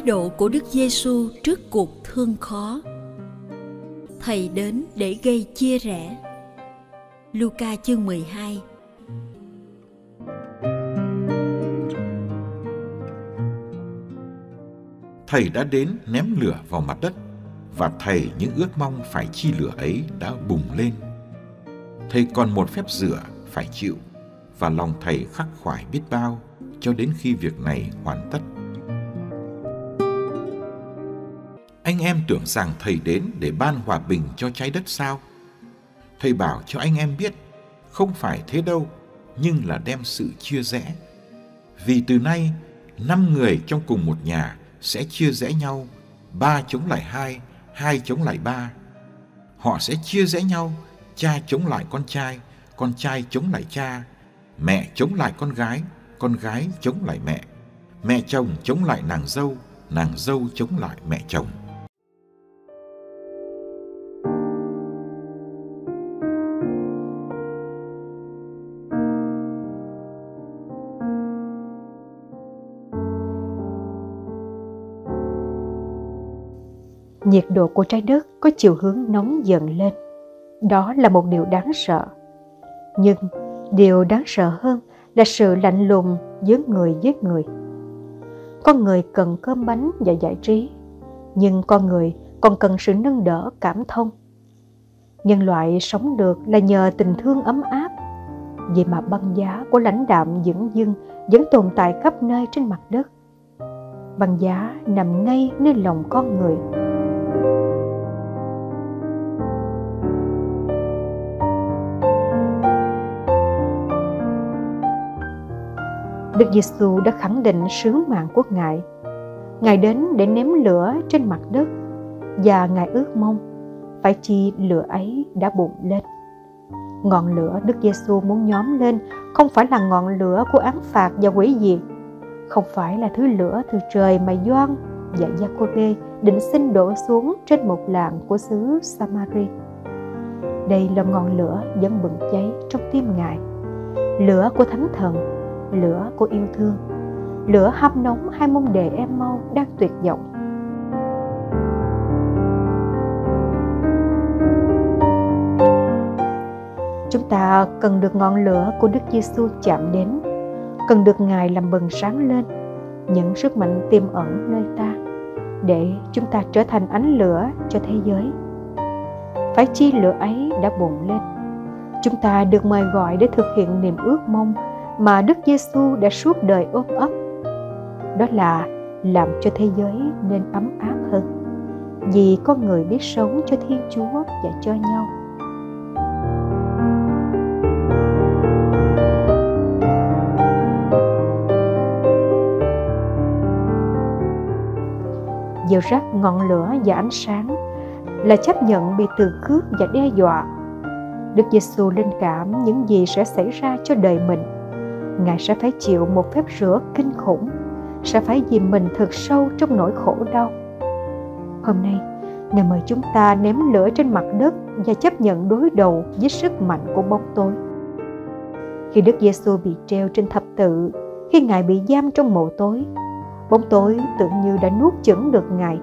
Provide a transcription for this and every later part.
Thái độ của Đức Giêsu trước cuộc thương khó. Thầy đến để gây chia rẽ. Luca chương 12 Thầy đã đến ném lửa vào mặt đất, và thầy những ước mong phải chi lửa ấy đã bùng lên. Thầy còn một phép rửa phải chịu, và lòng thầy khắc khoải biết bao cho đến khi việc này hoàn tất. Anh em tưởng rằng thầy đến để ban hòa bình cho trái đất sao? Thầy bảo cho anh em biết, không phải thế đâu, nhưng là đem sự chia rẽ. Vì từ nay, năm người trong cùng một nhà sẽ chia rẽ nhau, ba chống lại hai, hai chống lại ba. Họ sẽ chia rẽ nhau, cha chống lại con trai, con trai chống lại cha, mẹ chống lại con gái, con gái chống lại mẹ, mẹ chồng chống lại nàng dâu, nàng dâu chống lại mẹ chồng. Nhiệt độ của trái đất có chiều hướng nóng dần lên. Đó là một điều đáng sợ. Nhưng điều đáng sợ hơn là sự lạnh lùng giữa người với người. Con người cần cơm bánh và giải trí, nhưng con người còn cần sự nâng đỡ cảm thông. Nhân loại sống được là nhờ tình thương ấm áp. Vậy mà băng giá của lãnh đạm dững dưng vẫn tồn tại khắp nơi trên mặt đất. Băng giá nằm ngay nơi lòng con người. Đức Giêsu đã khẳng định sứ mạng của Ngài. Ngài đến để ném lửa trên mặt đất và Ngài ước mong phải chi lửa ấy đã bùng lên. Ngọn lửa Đức Giêsu muốn nhóm lên không phải là ngọn lửa của án phạt và quỷ diệt, không phải là thứ lửa từ trời mà Gioan và Giacôbê định xin đổ xuống trên một làng của xứ Samari. Đây là ngọn lửa vẫn bừng cháy trong tim Ngài, lửa của Thánh Thần lửa của yêu thương lửa hâm nóng hai môn đệ em mau đang tuyệt vọng. Chúng ta cần được ngọn lửa của Đức Giêsu chạm đến, cần được Ngài làm bừng sáng lên những sức mạnh tiềm ẩn nơi ta để chúng ta trở thành ánh lửa cho thế giới. Phải chi lửa ấy đã bùng lên. Chúng ta được mời gọi để thực hiện niềm ước mong mà Đức Giêsu đã suốt đời ôm ấp. Đó là làm cho thế giới nên ấm áp hơn, vì con người biết sống cho Thiên Chúa và cho nhau. Gieo rắc ngọn lửa và ánh sáng là chấp nhận bị từ cướp và đe dọa. Đức Giêsu linh cảm những gì sẽ xảy ra cho đời mình Ngài sẽ phải chịu một phép rửa kinh khủng, sẽ phải dìm mình thật sâu trong nỗi khổ đau. Hôm nay, Ngài mời chúng ta ném lửa trên mặt đất và chấp nhận đối đầu với sức mạnh của bóng tối. Khi Đức Giêsu bị treo trên thập tự, khi Ngài bị giam trong mộ tối, bóng tối tưởng như đã nuốt chửng được Ngài,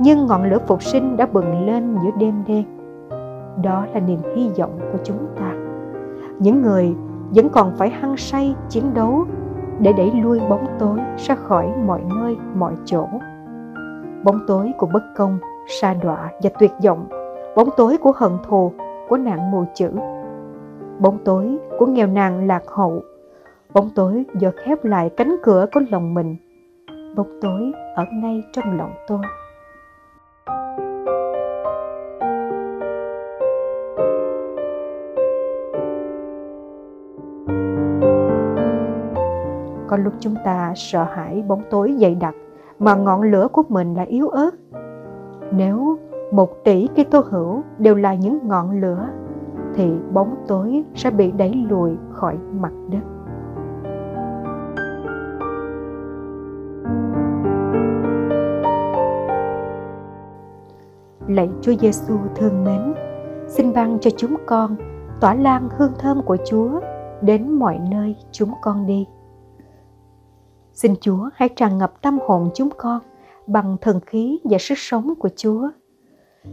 nhưng ngọn lửa phục sinh đã bừng lên giữa đêm đen. Đó là niềm hy vọng của chúng ta. Những người vẫn còn phải hăng say chiến đấu để đẩy lui bóng tối ra khỏi mọi nơi mọi chỗ bóng tối của bất công sa đọa và tuyệt vọng bóng tối của hận thù của nạn mù chữ bóng tối của nghèo nàn lạc hậu bóng tối giờ khép lại cánh cửa của lòng mình bóng tối ở ngay trong lòng tôi. Có lúc chúng ta sợ hãi bóng tối dày đặc, mà ngọn lửa của mình là yếu ớt. Nếu một tỷ cây tô hữu đều là những ngọn lửa, thì bóng tối sẽ bị đẩy lùi khỏi mặt đất. Lạy Chúa Giêsu thương mến, xin ban cho chúng con tỏa lan hương thơm của Chúa đến mọi nơi chúng con đi. Xin Chúa hãy tràn ngập tâm hồn chúng con bằng thần khí và sức sống của Chúa.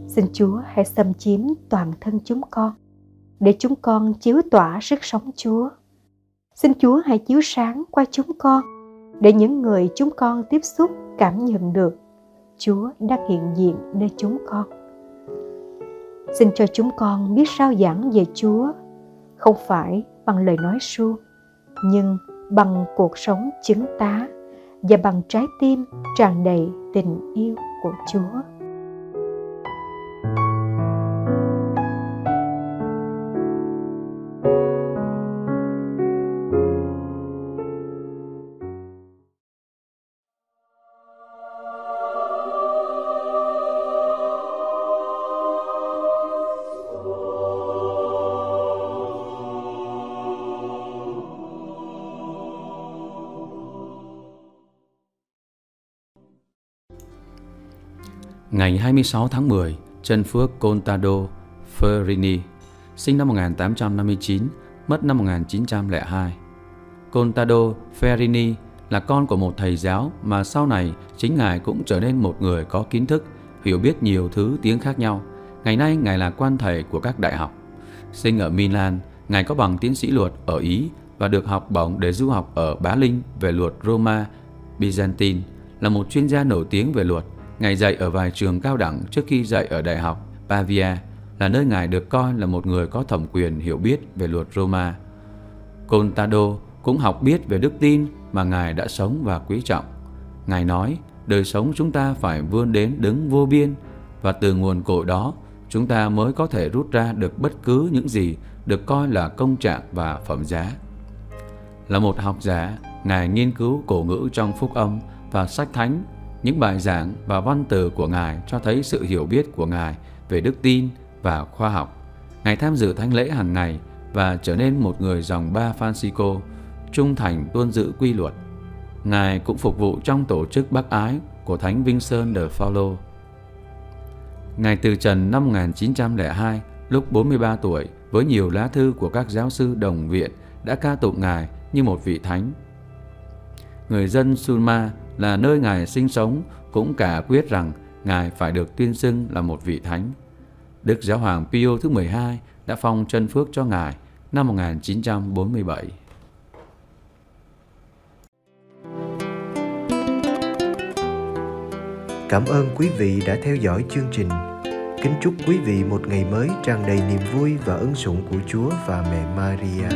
Xin Chúa hãy xâm chiếm toàn thân chúng con để chúng con chiếu tỏa sức sống Chúa. Xin Chúa hãy chiếu sáng qua chúng con để những người chúng con tiếp xúc cảm nhận được Chúa đang hiện diện nơi chúng con. Xin cho chúng con biết sao giảng về Chúa, không phải bằng lời nói suông, nhưng bằng cuộc sống chứng tá và bằng trái tim tràn đầy tình yêu của Chúa. Ngày 26 tháng 10, Trần Phước Contado Ferrini, sinh năm 1859, mất năm 1902. Contado Ferrini là con của một thầy giáo mà sau này chính Ngài cũng trở nên một người có kiến thức, hiểu biết nhiều thứ tiếng khác nhau. Ngày nay Ngài là quan thầy của các đại học. Sinh ở Milan, Ngài có bằng tiến sĩ luật ở Ý và được học bổng để du học ở Bá Linh về luật Roma Byzantine, là một chuyên gia nổi tiếng về luật Ngài dạy ở vài trường cao đẳng trước khi dạy ở Đại học Pavia là nơi Ngài được coi là một người có thẩm quyền hiểu biết về luật Roma. Contado cũng học biết về đức tin mà Ngài đã sống và quý trọng. Ngài nói, đời sống chúng ta phải vươn đến đứng vô biên và từ nguồn cội đó chúng ta mới có thể rút ra được bất cứ những gì được coi là công trạng và phẩm giá. Là một học giả, Ngài nghiên cứu cổ ngữ trong phúc âm và sách thánh những bài giảng và văn từ của Ngài cho thấy sự hiểu biết của Ngài về đức tin và khoa học. Ngài tham dự thánh lễ hàng ngày và trở nên một người dòng ba Francisco, trung thành tuân giữ quy luật. Ngài cũng phục vụ trong tổ chức bác ái của Thánh Vinh Sơn de Paulo. Ngài từ trần năm 1902, lúc 43 tuổi, với nhiều lá thư của các giáo sư đồng viện đã ca tụng Ngài như một vị thánh. Người dân Sulma là nơi Ngài sinh sống, cũng cả quyết rằng Ngài phải được tuyên xưng là một vị thánh. Đức Giáo hoàng Pio thứ 12 đã phong chân phước cho Ngài năm 1947. Cảm ơn quý vị đã theo dõi chương trình. Kính chúc quý vị một ngày mới tràn đầy niềm vui và ân sủng của Chúa và mẹ Maria.